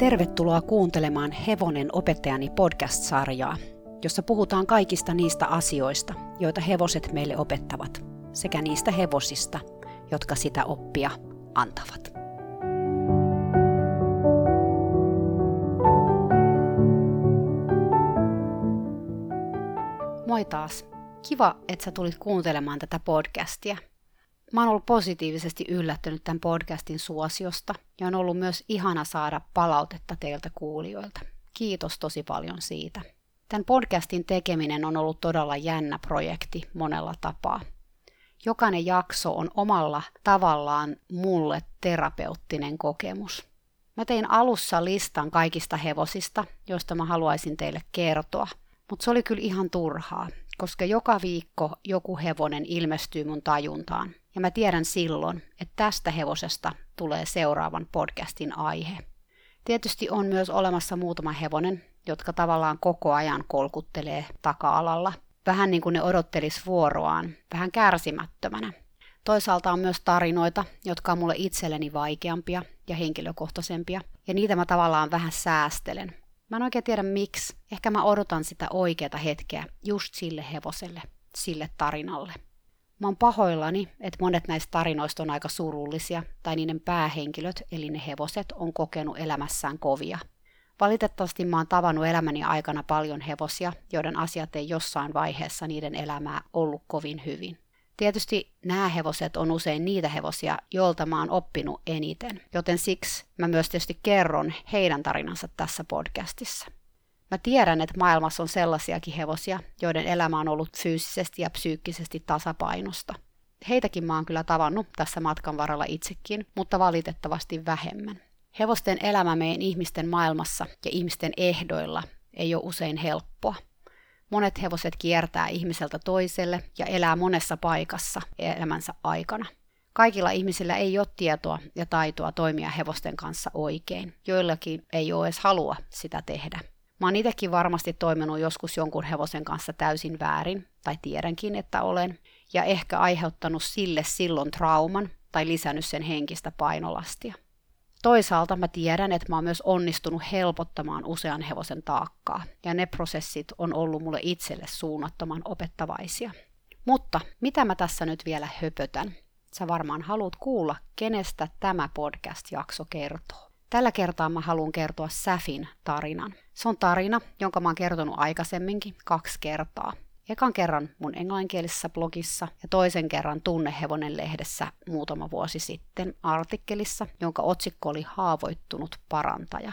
Tervetuloa kuuntelemaan Hevonen opettajani podcast-sarjaa, jossa puhutaan kaikista niistä asioista, joita hevoset meille opettavat, sekä niistä hevosista, jotka sitä oppia antavat. Moi taas. Kiva, että sä tulit kuuntelemaan tätä podcastia – Mä oon ollut positiivisesti yllättynyt tämän podcastin suosiosta ja on ollut myös ihana saada palautetta teiltä kuulijoilta. Kiitos tosi paljon siitä. Tämän podcastin tekeminen on ollut todella jännä projekti monella tapaa. Jokainen jakso on omalla tavallaan mulle terapeuttinen kokemus. Mä tein alussa listan kaikista hevosista, joista mä haluaisin teille kertoa, mutta se oli kyllä ihan turhaa, koska joka viikko joku hevonen ilmestyy mun tajuntaan. Ja mä tiedän silloin, että tästä hevosesta tulee seuraavan podcastin aihe. Tietysti on myös olemassa muutama hevonen, jotka tavallaan koko ajan kolkuttelee taka-alalla. Vähän niin kuin ne odottelis vuoroaan, vähän kärsimättömänä. Toisaalta on myös tarinoita, jotka on mulle itselleni vaikeampia ja henkilökohtaisempia, ja niitä mä tavallaan vähän säästelen. Mä en oikein tiedä miksi. Ehkä mä odotan sitä oikeata hetkeä just sille hevoselle, sille tarinalle. Mä oon pahoillani, että monet näistä tarinoista on aika surullisia, tai niiden päähenkilöt, eli ne hevoset, on kokenut elämässään kovia. Valitettavasti mä oon tavannut elämäni aikana paljon hevosia, joiden asiat ei jossain vaiheessa niiden elämää ollut kovin hyvin. Tietysti nämä hevoset on usein niitä hevosia, joilta mä oon oppinut eniten, joten siksi mä myös tietysti kerron heidän tarinansa tässä podcastissa. Mä tiedän, että maailmassa on sellaisiakin hevosia, joiden elämä on ollut fyysisesti ja psyykkisesti tasapainosta. Heitäkin mä oon kyllä tavannut tässä matkan varrella itsekin, mutta valitettavasti vähemmän. Hevosten elämä meidän ihmisten maailmassa ja ihmisten ehdoilla ei ole usein helppoa. Monet hevoset kiertää ihmiseltä toiselle ja elää monessa paikassa elämänsä aikana. Kaikilla ihmisillä ei ole tietoa ja taitoa toimia hevosten kanssa oikein. Joillakin ei ole edes halua sitä tehdä. Mä oon itsekin varmasti toiminut joskus jonkun hevosen kanssa täysin väärin, tai tiedänkin, että olen, ja ehkä aiheuttanut sille silloin trauman tai lisännyt sen henkistä painolastia. Toisaalta mä tiedän, että mä oon myös onnistunut helpottamaan usean hevosen taakkaa, ja ne prosessit on ollut mulle itselle suunnattoman opettavaisia. Mutta mitä mä tässä nyt vielä höpötän? Sä varmaan haluat kuulla, kenestä tämä podcast-jakso kertoo. Tällä kertaa mä haluan kertoa Säfin tarinan. Se on tarina, jonka mä oon kertonut aikaisemminkin kaksi kertaa. Ekan kerran mun englanninkielisessä blogissa ja toisen kerran Tunnehevonen lehdessä muutama vuosi sitten artikkelissa, jonka otsikko oli Haavoittunut parantaja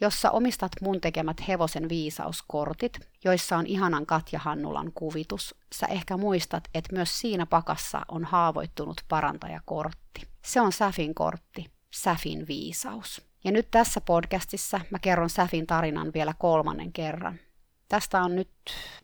jossa omistat mun tekemät hevosen viisauskortit, joissa on ihanan Katja Hannulan kuvitus. Sä ehkä muistat, että myös siinä pakassa on haavoittunut parantajakortti. Se on Säfin kortti, Säfin viisaus. Ja nyt tässä podcastissa mä kerron Säfin tarinan vielä kolmannen kerran. Tästä on nyt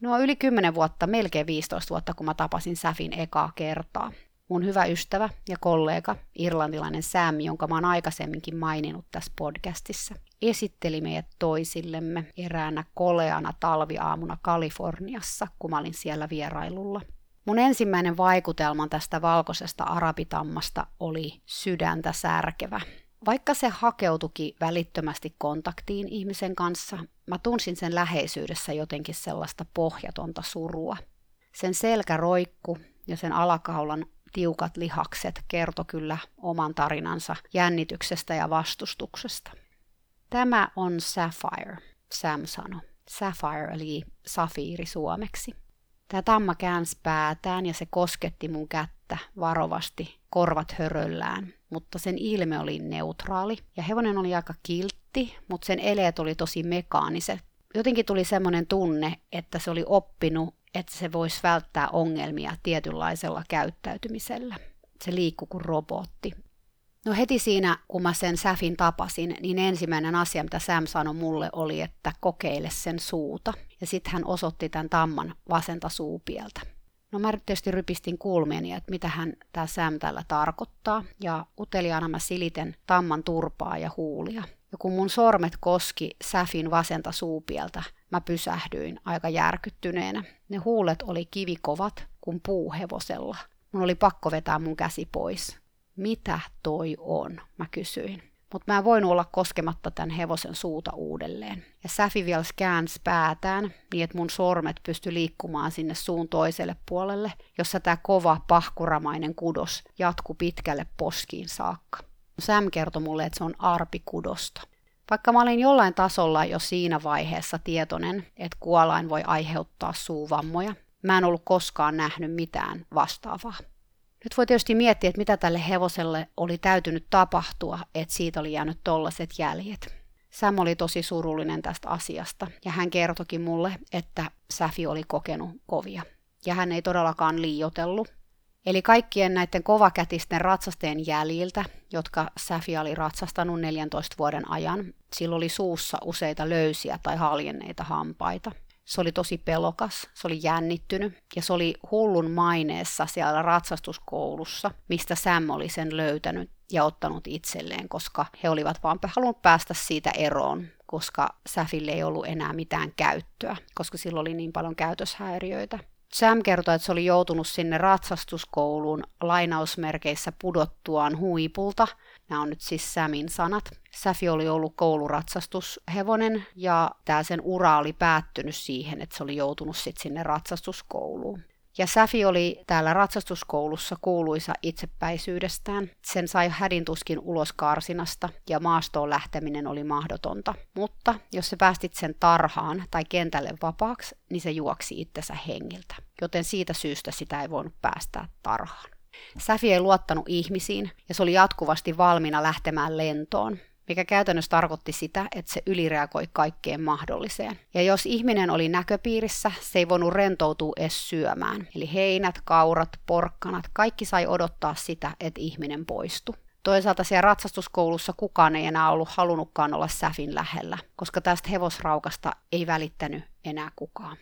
no yli 10 vuotta, melkein 15 vuotta, kun mä tapasin Säfin ekaa kertaa. Mun hyvä ystävä ja kollega, irlantilainen Sam, jonka mä oon aikaisemminkin maininnut tässä podcastissa, esitteli meidät toisillemme eräänä koleana talviaamuna Kaliforniassa, kun mä olin siellä vierailulla. Mun ensimmäinen vaikutelma tästä valkoisesta arabitammasta oli sydäntä särkevä. Vaikka se hakeutuki välittömästi kontaktiin ihmisen kanssa, mä tunsin sen läheisyydessä jotenkin sellaista pohjatonta surua. Sen selkä roikku ja sen alakaulan tiukat lihakset kertoi kyllä oman tarinansa jännityksestä ja vastustuksesta. Tämä on Sapphire, Sam sanoi. Sapphire eli safiiri suomeksi. Tämä tamma käänsi päätään ja se kosketti mun kättä varovasti korvat höröllään, mutta sen ilme oli neutraali ja hevonen oli aika kiltti, mutta sen eleet oli tosi mekaaniset. Jotenkin tuli semmoinen tunne, että se oli oppinut, että se voisi välttää ongelmia tietynlaisella käyttäytymisellä. Se liikkui kuin robotti. No heti siinä, kun mä sen Säfin tapasin, niin ensimmäinen asia, mitä Sam sanoi mulle, oli, että kokeile sen suuta. Ja sitten hän osoitti tämän tamman vasenta suupieltä. No mä tietysti rypistin kulmieni, että mitä hän tämä Sam tällä tarkoittaa, ja uteliaana mä siliten tamman turpaa ja huulia. Ja kun mun sormet koski Säfin vasenta suupieltä, mä pysähdyin aika järkyttyneenä. Ne huulet oli kivikovat kuin puuhevosella. Mun oli pakko vetää mun käsi pois. Mitä toi on? Mä kysyin. Mutta mä en voinut olla koskematta tämän hevosen suuta uudelleen. Ja Säfi vielä käänsi päätään niin, että mun sormet pysty liikkumaan sinne suun toiselle puolelle, jossa tämä kova pahkuramainen kudos jatkui pitkälle poskiin saakka. Sam kertoi mulle, että se on arpikudosta. Vaikka mä olin jollain tasolla jo siinä vaiheessa tietoinen, että kuolain voi aiheuttaa suuvammoja, mä en ollut koskaan nähnyt mitään vastaavaa. Nyt voi tietysti miettiä, että mitä tälle hevoselle oli täytynyt tapahtua, että siitä oli jäänyt tollaset jäljet. Sam oli tosi surullinen tästä asiasta ja hän kertokin mulle, että Säfi oli kokenut kovia. Ja hän ei todellakaan liiotellut. Eli kaikkien näiden kovakätisten ratsasteen jäljiltä, jotka Säfi oli ratsastanut 14 vuoden ajan, sillä oli suussa useita löysiä tai haljenneita hampaita. Se oli tosi pelokas, se oli jännittynyt ja se oli hullun maineessa siellä ratsastuskoulussa, mistä Sam oli sen löytänyt ja ottanut itselleen, koska he olivat vaan halunneet päästä siitä eroon, koska Säfille ei ollut enää mitään käyttöä, koska sillä oli niin paljon käytöshäiriöitä. Sam kertoi, että se oli joutunut sinne ratsastuskouluun lainausmerkeissä pudottuaan huipulta. Nämä on nyt siis Samin sanat. Säfi oli ollut kouluratsastushevonen ja tämä sen ura oli päättynyt siihen, että se oli joutunut sitten sinne ratsastuskouluun. Ja Säfi oli täällä ratsastuskoulussa kuuluisa itsepäisyydestään. Sen sai hädintuskin ulos karsinasta ja maastoon lähteminen oli mahdotonta. Mutta jos se päästit sen tarhaan tai kentälle vapaaksi, niin se juoksi itsensä hengiltä. Joten siitä syystä sitä ei voinut päästää tarhaan. Säfi ei luottanut ihmisiin ja se oli jatkuvasti valmiina lähtemään lentoon mikä käytännössä tarkoitti sitä, että se ylireagoi kaikkeen mahdolliseen. Ja jos ihminen oli näköpiirissä, se ei voinut rentoutua edes syömään. Eli heinät, kaurat, porkkanat, kaikki sai odottaa sitä, että ihminen poistui. Toisaalta siellä ratsastuskoulussa kukaan ei enää ollut halunnutkaan olla Säfin lähellä, koska tästä hevosraukasta ei välittänyt enää kukaan.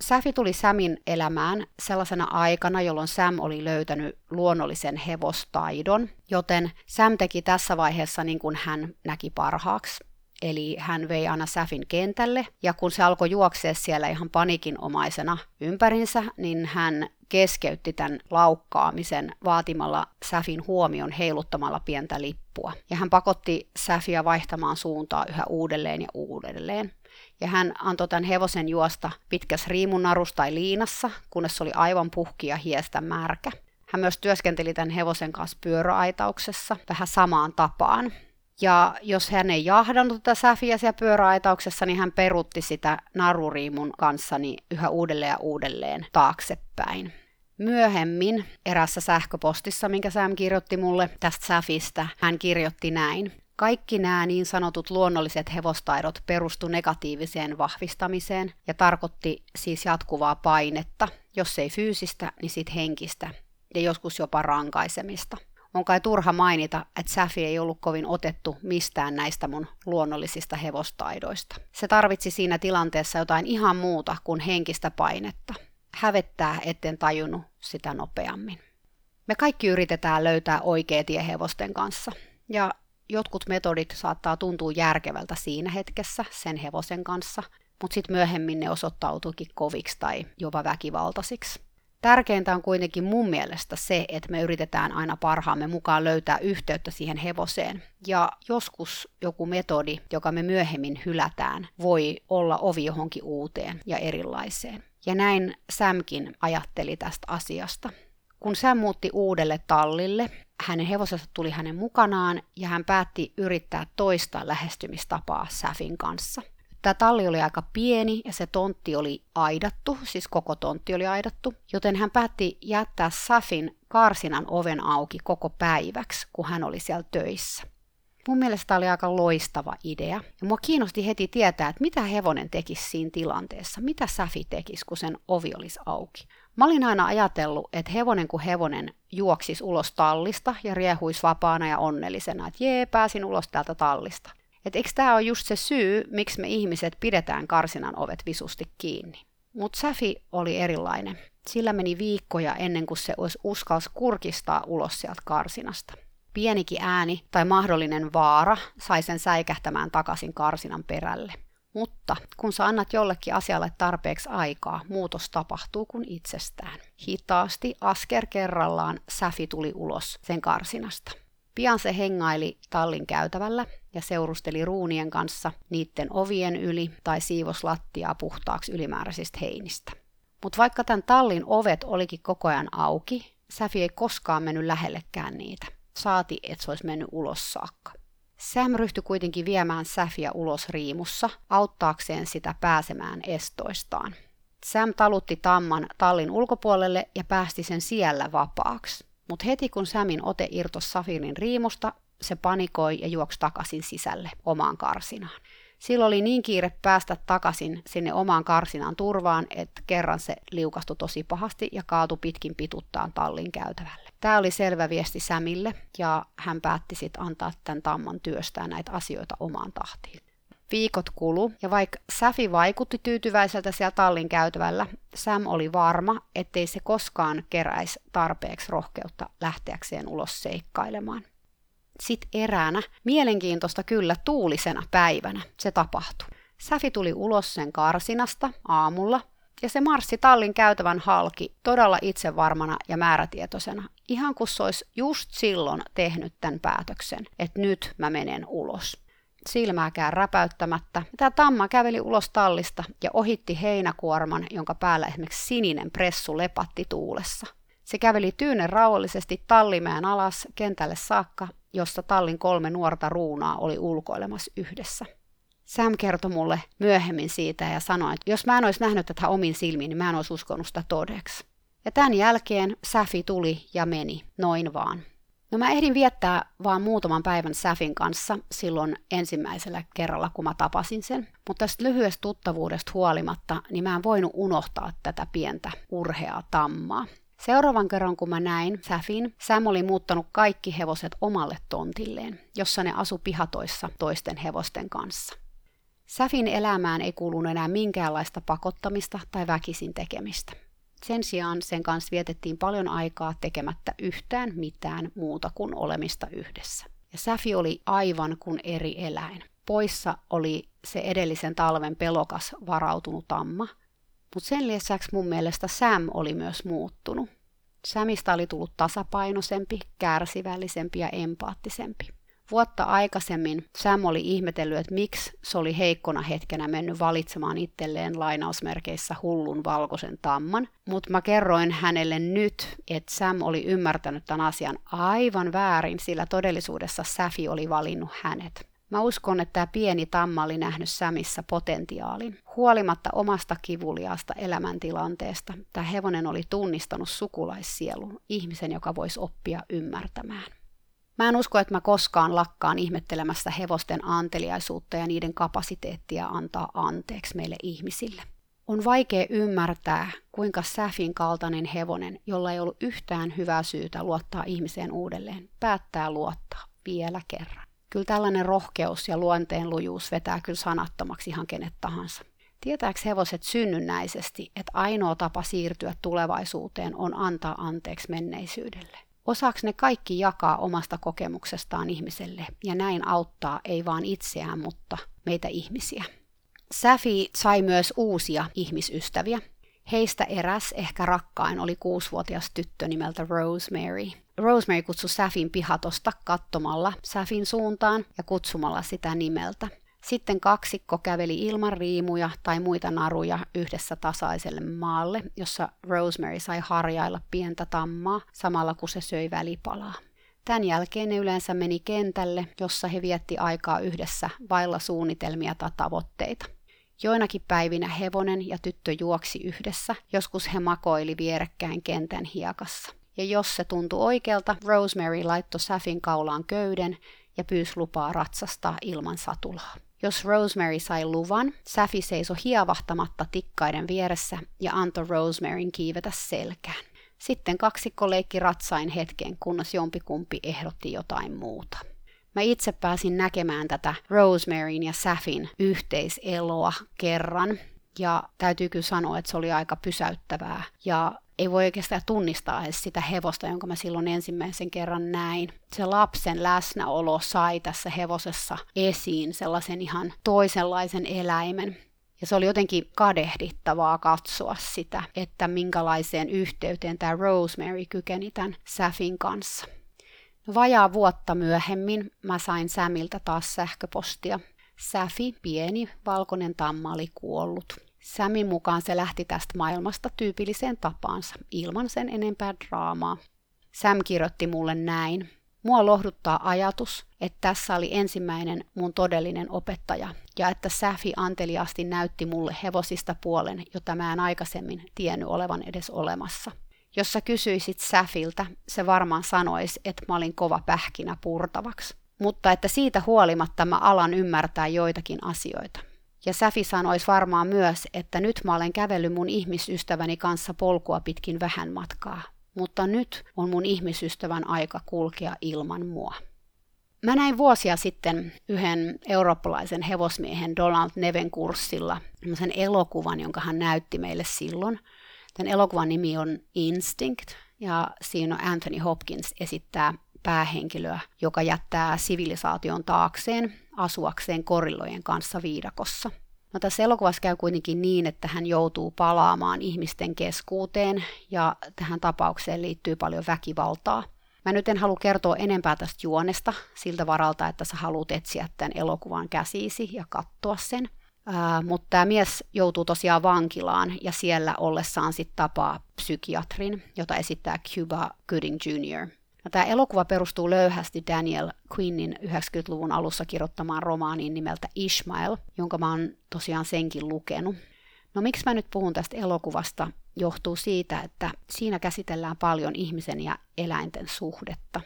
Säfi tuli Samin elämään sellaisena aikana, jolloin Sam oli löytänyt luonnollisen hevostaidon, joten Sam teki tässä vaiheessa niin kuin hän näki parhaaksi. Eli hän vei aina Säfin kentälle, ja kun se alkoi juoksea siellä ihan panikinomaisena ympärinsä, niin hän keskeytti tämän laukkaamisen vaatimalla Säfin huomion heiluttamalla pientä lippua. Ja hän pakotti Säfiä vaihtamaan suuntaa yhä uudelleen ja uudelleen ja hän antoi tämän hevosen juosta pitkässä riimunarussa tai liinassa, kunnes se oli aivan puhki ja hiestä märkä. Hän myös työskenteli tämän hevosen kanssa pyöräaitauksessa vähän samaan tapaan. Ja jos hän ei jahdannut tätä säfiä siellä pyöräaitauksessa, niin hän perutti sitä naruriimun kanssa niin yhä uudelleen ja uudelleen taaksepäin. Myöhemmin erässä sähköpostissa, minkä Sam kirjoitti mulle tästä säfistä, hän kirjoitti näin. Kaikki nämä niin sanotut luonnolliset hevostaidot perustu negatiiviseen vahvistamiseen ja tarkoitti siis jatkuvaa painetta, jos ei fyysistä, niin sitten henkistä ja joskus jopa rankaisemista. On kai turha mainita, että Säfi ei ollut kovin otettu mistään näistä mun luonnollisista hevostaidoista. Se tarvitsi siinä tilanteessa jotain ihan muuta kuin henkistä painetta. Hävettää, etten tajunnut sitä nopeammin. Me kaikki yritetään löytää oikea tie hevosten kanssa. Ja jotkut metodit saattaa tuntua järkevältä siinä hetkessä sen hevosen kanssa, mutta sitten myöhemmin ne osoittautuukin koviksi tai jopa väkivaltaisiksi. Tärkeintä on kuitenkin mun mielestä se, että me yritetään aina parhaamme mukaan löytää yhteyttä siihen hevoseen. Ja joskus joku metodi, joka me myöhemmin hylätään, voi olla ovi johonkin uuteen ja erilaiseen. Ja näin Sämkin ajatteli tästä asiasta. Kun Sam muutti uudelle tallille, hänen hevosensa tuli hänen mukanaan ja hän päätti yrittää toista lähestymistapaa Säfin kanssa. Tämä talli oli aika pieni ja se tontti oli aidattu, siis koko tontti oli aidattu, joten hän päätti jättää Safin karsinan oven auki koko päiväksi, kun hän oli siellä töissä. Mun mielestä tämä oli aika loistava idea. Ja mua kiinnosti heti tietää, että mitä hevonen tekisi siinä tilanteessa, mitä Safi tekisi, kun sen ovi olisi auki. Mä olin aina ajatellut, että hevonen kuin hevonen juoksisi ulos tallista ja riehuisi vapaana ja onnellisena, että jee, pääsin ulos täältä tallista. Että eikö tämä ole just se syy, miksi me ihmiset pidetään karsinan ovet visusti kiinni. Mutta Safi oli erilainen. Sillä meni viikkoja ennen kuin se olisi uskalsi kurkistaa ulos sieltä karsinasta. Pienikin ääni tai mahdollinen vaara sai sen säikähtämään takaisin karsinan perälle. Mutta kun sä annat jollekin asialle tarpeeksi aikaa, muutos tapahtuu kuin itsestään. Hitaasti, asker kerrallaan, Säfi tuli ulos sen karsinasta. Pian se hengaili tallin käytävällä ja seurusteli ruunien kanssa niiden ovien yli tai siivos lattiaa puhtaaksi ylimääräisistä heinistä. Mutta vaikka tämän tallin ovet olikin koko ajan auki, Säfi ei koskaan mennyt lähellekään niitä. Saati, että se olisi mennyt ulos saakka. Sam ryhtyi kuitenkin viemään Säfiä ulos riimussa, auttaakseen sitä pääsemään estoistaan. Sam talutti tamman tallin ulkopuolelle ja päästi sen siellä vapaaksi. Mutta heti kun Samin ote irtosi Safirin riimusta, se panikoi ja juoksi takaisin sisälle omaan karsinaan. Silloin oli niin kiire päästä takaisin sinne omaan karsinaan turvaan, että kerran se liukastui tosi pahasti ja kaatui pitkin pituttaan tallin käytävälle. Tämä oli selvä viesti Sämille ja hän päätti sitten antaa tämän tamman työstää näitä asioita omaan tahtiin. Viikot kulu, ja vaikka Säfi vaikutti tyytyväiseltä siellä tallin käytävällä, Sam oli varma, ettei se koskaan keräisi tarpeeksi rohkeutta lähteäkseen ulos seikkailemaan. Sitten eräänä, mielenkiintoista kyllä tuulisena päivänä, se tapahtui. Säfi tuli ulos sen karsinasta aamulla, ja se marssi tallin käytävän halki todella itsevarmana ja määrätietoisena, ihan kuin se olisi just silloin tehnyt tämän päätöksen, että nyt mä menen ulos silmääkään räpäyttämättä. Tämä tamma käveli ulos tallista ja ohitti heinäkuorman, jonka päällä esimerkiksi sininen pressu lepatti tuulessa. Se käveli tyynen rauhallisesti tallimään alas kentälle saakka, jossa tallin kolme nuorta ruunaa oli ulkoilemassa yhdessä. Sam kertoi mulle myöhemmin siitä ja sanoi, että jos mä en olisi nähnyt tätä omin silmiin, niin mä en olisi uskonut sitä todeksi. Ja tämän jälkeen Safi tuli ja meni, noin vaan. No mä ehdin viettää vaan muutaman päivän Säfin kanssa silloin ensimmäisellä kerralla, kun mä tapasin sen. Mutta tästä lyhyestä tuttavuudesta huolimatta, niin mä en voinut unohtaa tätä pientä urheaa tammaa. Seuraavan kerran, kun mä näin Säfin, Sam oli muuttanut kaikki hevoset omalle tontilleen, jossa ne asu pihatoissa toisten hevosten kanssa. Säfin elämään ei kuulunut enää minkäänlaista pakottamista tai väkisin tekemistä. Sen sijaan sen kanssa vietettiin paljon aikaa tekemättä yhtään mitään muuta kuin olemista yhdessä. Ja Säfi oli aivan kuin eri eläin. Poissa oli se edellisen talven pelokas varautunut tamma, mutta sen lisäksi mun mielestä Sam oli myös muuttunut. Samista oli tullut tasapainoisempi, kärsivällisempi ja empaattisempi. Vuotta aikaisemmin Sam oli ihmetellyt, että miksi se oli heikkona hetkenä mennyt valitsemaan itselleen lainausmerkeissä hullun valkoisen tamman, mutta mä kerroin hänelle nyt, että Sam oli ymmärtänyt tämän asian aivan väärin, sillä todellisuudessa Safi oli valinnut hänet. Mä uskon, että tämä pieni tamma oli nähnyt Samissa potentiaalin. Huolimatta omasta kivuliaasta elämäntilanteesta, tämä hevonen oli tunnistanut sukulaissielun, ihmisen, joka voisi oppia ymmärtämään. Mä en usko, että mä koskaan lakkaan ihmettelemässä hevosten anteliaisuutta ja niiden kapasiteettia antaa anteeksi meille ihmisille. On vaikea ymmärtää, kuinka Säfin kaltainen hevonen, jolla ei ollut yhtään hyvää syytä luottaa ihmiseen uudelleen, päättää luottaa vielä kerran. Kyllä tällainen rohkeus ja luonteen lujuus vetää kyllä sanattomaksi ihan kenet tahansa. Tietääkö hevoset synnynnäisesti, että ainoa tapa siirtyä tulevaisuuteen on antaa anteeksi menneisyydelle? Osaako ne kaikki jakaa omasta kokemuksestaan ihmiselle ja näin auttaa ei vain itseään, mutta meitä ihmisiä. Safi sai myös uusia ihmisystäviä. Heistä eräs, ehkä rakkain, oli kuusivuotias tyttö nimeltä Rosemary. Rosemary kutsui Safin pihatosta katsomalla Safin suuntaan ja kutsumalla sitä nimeltä. Sitten kaksikko käveli ilman riimuja tai muita naruja yhdessä tasaiselle maalle, jossa Rosemary sai harjailla pientä tammaa samalla kun se söi välipalaa. Tämän jälkeen ne yleensä meni kentälle, jossa he vietti aikaa yhdessä vailla suunnitelmia tai tavoitteita. Joinakin päivinä hevonen ja tyttö juoksi yhdessä, joskus he makoili vierekkäin kentän hiekassa. Ja jos se tuntui oikealta, Rosemary laittoi Safin kaulaan köyden ja pyysi lupaa ratsastaa ilman satulaa. Jos Rosemary sai luvan, Safi seisoi hiavahtamatta tikkaiden vieressä ja antoi Rosemaryn kiivetä selkään. Sitten kaksikko leikki ratsain hetken, kunnes jompikumpi ehdotti jotain muuta. Mä itse pääsin näkemään tätä Rosemaryn ja Safin yhteiseloa kerran, ja täytyy kyllä sanoa, että se oli aika pysäyttävää. Ja ei voi oikeastaan tunnistaa edes sitä hevosta, jonka mä silloin ensimmäisen kerran näin. Se lapsen läsnäolo sai tässä hevosessa esiin sellaisen ihan toisenlaisen eläimen. Ja se oli jotenkin kadehdittavaa katsoa sitä, että minkälaiseen yhteyteen tämä Rosemary kykeni tämän Safin kanssa. Vajaa vuotta myöhemmin mä sain Sämiltä taas sähköpostia. Säfi, pieni valkoinen tamma, oli kuollut. Sämin mukaan se lähti tästä maailmasta tyypilliseen tapaansa, ilman sen enempää draamaa. Sam kirjoitti mulle näin. Mua lohduttaa ajatus, että tässä oli ensimmäinen mun todellinen opettaja ja että Säfi anteliasti näytti mulle hevosista puolen, jota mä en aikaisemmin tiennyt olevan edes olemassa. Jos sä kysyisit Säfiltä, se varmaan sanoisi, että mä olin kova pähkinä purtavaksi. Mutta että siitä huolimatta mä alan ymmärtää joitakin asioita. Ja Säfi sanoisi varmaan myös, että nyt mä olen kävellyt mun ihmisystäväni kanssa polkua pitkin vähän matkaa. Mutta nyt on mun ihmisystävän aika kulkea ilman mua. Mä näin vuosia sitten yhden eurooppalaisen hevosmiehen Donald Neven kurssilla sen elokuvan, jonka hän näytti meille silloin. Tämän elokuvan nimi on Instinct ja siinä on Anthony Hopkins esittää päähenkilöä, joka jättää sivilisaation taakseen asuakseen korillojen kanssa viidakossa. No tässä elokuvassa käy kuitenkin niin, että hän joutuu palaamaan ihmisten keskuuteen ja tähän tapaukseen liittyy paljon väkivaltaa. Mä nyt en halua kertoa enempää tästä juonesta siltä varalta, että sä haluat etsiä tämän elokuvan käsiisi ja katsoa sen. Ää, mutta tämä mies joutuu tosiaan vankilaan ja siellä ollessaan sitten tapaa psykiatrin, jota esittää Cuba Gooding Jr. No, tämä elokuva perustuu löyhästi Daniel Quinnin 90-luvun alussa kirjoittamaan romaaniin nimeltä Ishmael, jonka mä oon tosiaan senkin lukenut. No miksi mä nyt puhun tästä elokuvasta? Johtuu siitä, että siinä käsitellään paljon ihmisen ja eläinten suhdetta.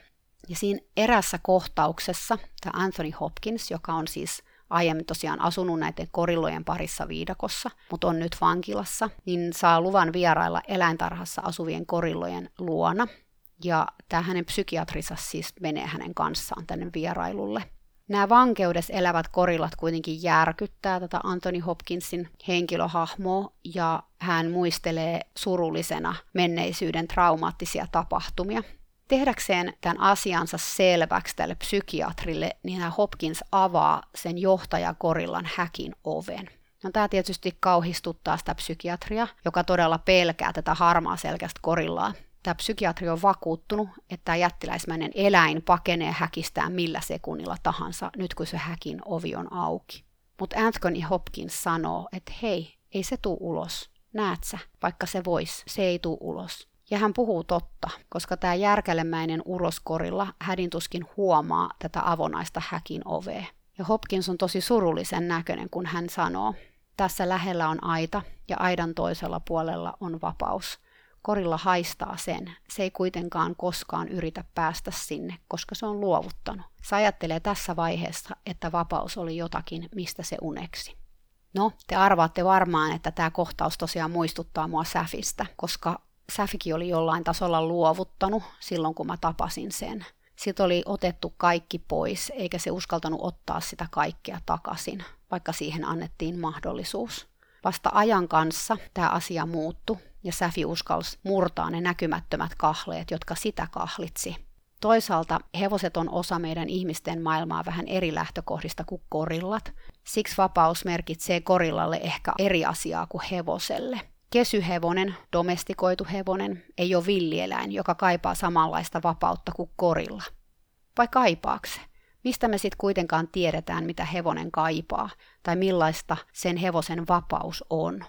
Ja siinä erässä kohtauksessa tämä Anthony Hopkins, joka on siis aiemmin tosiaan asunut näiden korillojen parissa viidakossa, mutta on nyt vankilassa, niin saa luvan vierailla eläintarhassa asuvien korillojen luona. Ja tämä hänen psykiatrinsa siis menee hänen kanssaan tänne vierailulle. Nämä vankeudessa elävät korillat kuitenkin järkyttää tätä Anthony Hopkinsin henkilöhahmoa ja hän muistelee surullisena menneisyyden traumaattisia tapahtumia. Tehdäkseen tämän asiansa selväksi tälle psykiatrille, niin hän Hopkins avaa sen johtajakorillan häkin oven. No, tämä tietysti kauhistuttaa sitä psykiatria, joka todella pelkää tätä harmaa selkästä korillaa tämä psykiatri on vakuuttunut, että tämä jättiläismäinen eläin pakenee häkistään millä sekunnilla tahansa, nyt kun se häkin ovi on auki. Mutta Anthony Hopkins sanoo, että hei, ei se tuu ulos. Näet sä, vaikka se vois, se ei tuu ulos. Ja hän puhuu totta, koska tämä järkälemäinen uroskorilla hädintuskin huomaa tätä avonaista häkin ovea. Ja Hopkins on tosi surullisen näköinen, kun hän sanoo, tässä lähellä on aita ja aidan toisella puolella on vapaus. Korilla haistaa sen. Se ei kuitenkaan koskaan yritä päästä sinne, koska se on luovuttanut. Se ajattelee tässä vaiheessa, että vapaus oli jotakin, mistä se uneksi. No, te arvaatte varmaan, että tämä kohtaus tosiaan muistuttaa mua Säfistä, koska Säfikin oli jollain tasolla luovuttanut silloin, kun mä tapasin sen. Sitten oli otettu kaikki pois, eikä se uskaltanut ottaa sitä kaikkea takaisin, vaikka siihen annettiin mahdollisuus. Vasta ajan kanssa tämä asia muuttui ja Säfi uskalsi murtaa ne näkymättömät kahleet, jotka sitä kahlitsi. Toisaalta hevoset on osa meidän ihmisten maailmaa vähän eri lähtökohdista kuin korillat. Siksi vapaus merkitsee korillalle ehkä eri asiaa kuin hevoselle. Kesyhevonen, domestikoitu hevonen, ei ole villieläin, joka kaipaa samanlaista vapautta kuin korilla. Vai kaipaako se? Mistä me sitten kuitenkaan tiedetään, mitä hevonen kaipaa, tai millaista sen hevosen vapaus on?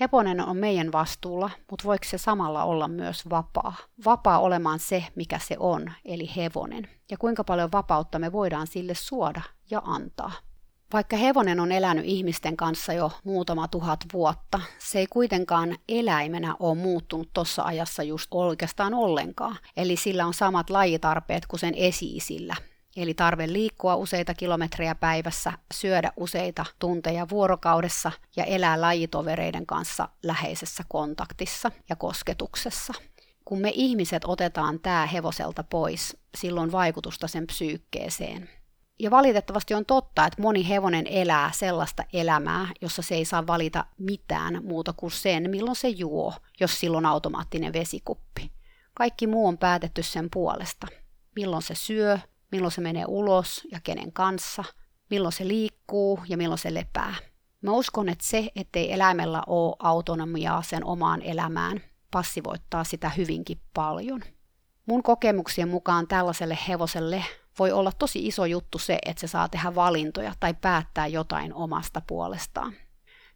Hevonen on meidän vastuulla, mutta voiko se samalla olla myös vapaa? Vapaa olemaan se, mikä se on, eli hevonen. Ja kuinka paljon vapautta me voidaan sille suoda ja antaa. Vaikka hevonen on elänyt ihmisten kanssa jo muutama tuhat vuotta, se ei kuitenkaan eläimenä ole muuttunut tuossa ajassa just oikeastaan ollenkaan. Eli sillä on samat lajitarpeet kuin sen esiisillä, eli tarve liikkua useita kilometrejä päivässä, syödä useita tunteja vuorokaudessa ja elää lajitovereiden kanssa läheisessä kontaktissa ja kosketuksessa. Kun me ihmiset otetaan tämä hevoselta pois, silloin vaikutusta sen psyykkeeseen. Ja valitettavasti on totta, että moni hevonen elää sellaista elämää, jossa se ei saa valita mitään muuta kuin sen, milloin se juo, jos silloin automaattinen vesikuppi. Kaikki muu on päätetty sen puolesta. Milloin se syö, milloin se menee ulos ja kenen kanssa, milloin se liikkuu ja milloin se lepää. Mä uskon, että se, ettei eläimellä ole autonomiaa sen omaan elämään, passivoittaa sitä hyvinkin paljon. Mun kokemuksien mukaan tällaiselle hevoselle voi olla tosi iso juttu se, että se saa tehdä valintoja tai päättää jotain omasta puolestaan.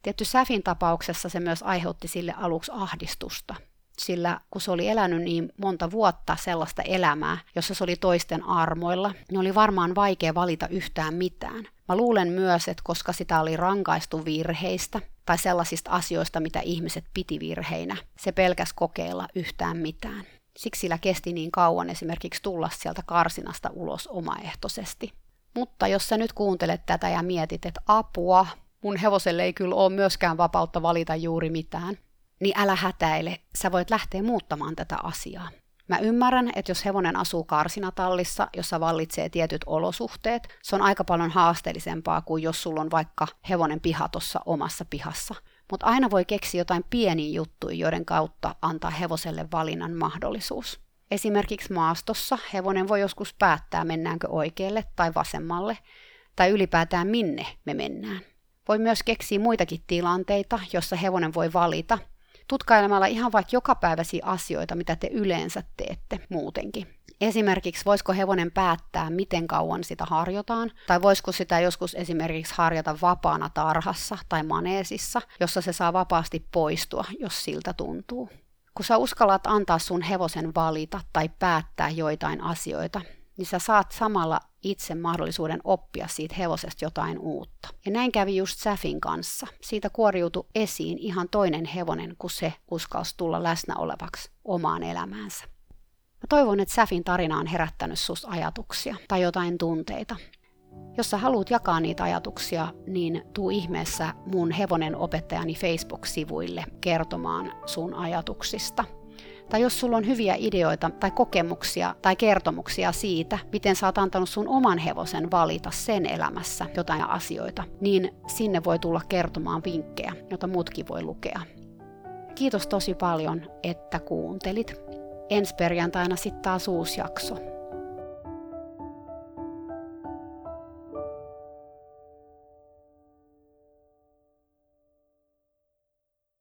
Tietty Säfin tapauksessa se myös aiheutti sille aluksi ahdistusta, sillä kun se oli elänyt niin monta vuotta sellaista elämää, jossa se oli toisten armoilla, niin oli varmaan vaikea valita yhtään mitään. Mä luulen myös, että koska sitä oli rankaistu virheistä tai sellaisista asioista, mitä ihmiset piti virheinä, se pelkäs kokeilla yhtään mitään. Siksi sillä kesti niin kauan esimerkiksi tulla sieltä karsinasta ulos omaehtoisesti. Mutta jos sä nyt kuuntelet tätä ja mietit, että apua, mun hevoselle ei kyllä ole myöskään vapautta valita juuri mitään, niin älä hätäile, sä voit lähteä muuttamaan tätä asiaa. Mä ymmärrän, että jos hevonen asuu karsinatallissa, jossa vallitsee tietyt olosuhteet, se on aika paljon haasteellisempaa kuin jos sulla on vaikka hevonen piha tuossa omassa pihassa. Mutta aina voi keksiä jotain pieniä juttuja, joiden kautta antaa hevoselle valinnan mahdollisuus. Esimerkiksi maastossa hevonen voi joskus päättää, mennäänkö oikealle tai vasemmalle, tai ylipäätään minne me mennään. Voi myös keksiä muitakin tilanteita, jossa hevonen voi valita, tutkailemalla ihan vaikka jokapäiväisiä asioita, mitä te yleensä teette muutenkin. Esimerkiksi voisiko hevonen päättää, miten kauan sitä harjotaan, tai voisiko sitä joskus esimerkiksi harjata vapaana tarhassa tai maneesissa, jossa se saa vapaasti poistua, jos siltä tuntuu. Kun sä uskallat antaa sun hevosen valita tai päättää joitain asioita, niin sä saat samalla itse mahdollisuuden oppia siitä hevosesta jotain uutta. Ja näin kävi just Säfin kanssa. Siitä kuoriutui esiin ihan toinen hevonen, kun se uskalsi tulla läsnä olevaksi omaan elämäänsä. Mä toivon, että Säfin tarina on herättänyt sus ajatuksia tai jotain tunteita. Jos sä haluat jakaa niitä ajatuksia, niin tuu ihmeessä mun hevonen opettajani Facebook-sivuille kertomaan sun ajatuksista – tai jos sulla on hyviä ideoita tai kokemuksia tai kertomuksia siitä, miten sä oot antanut sun oman hevosen valita sen elämässä jotain asioita, niin sinne voi tulla kertomaan vinkkejä, joita muutkin voi lukea. Kiitos tosi paljon, että kuuntelit. Ensi perjantaina sitten taas uusi jakso.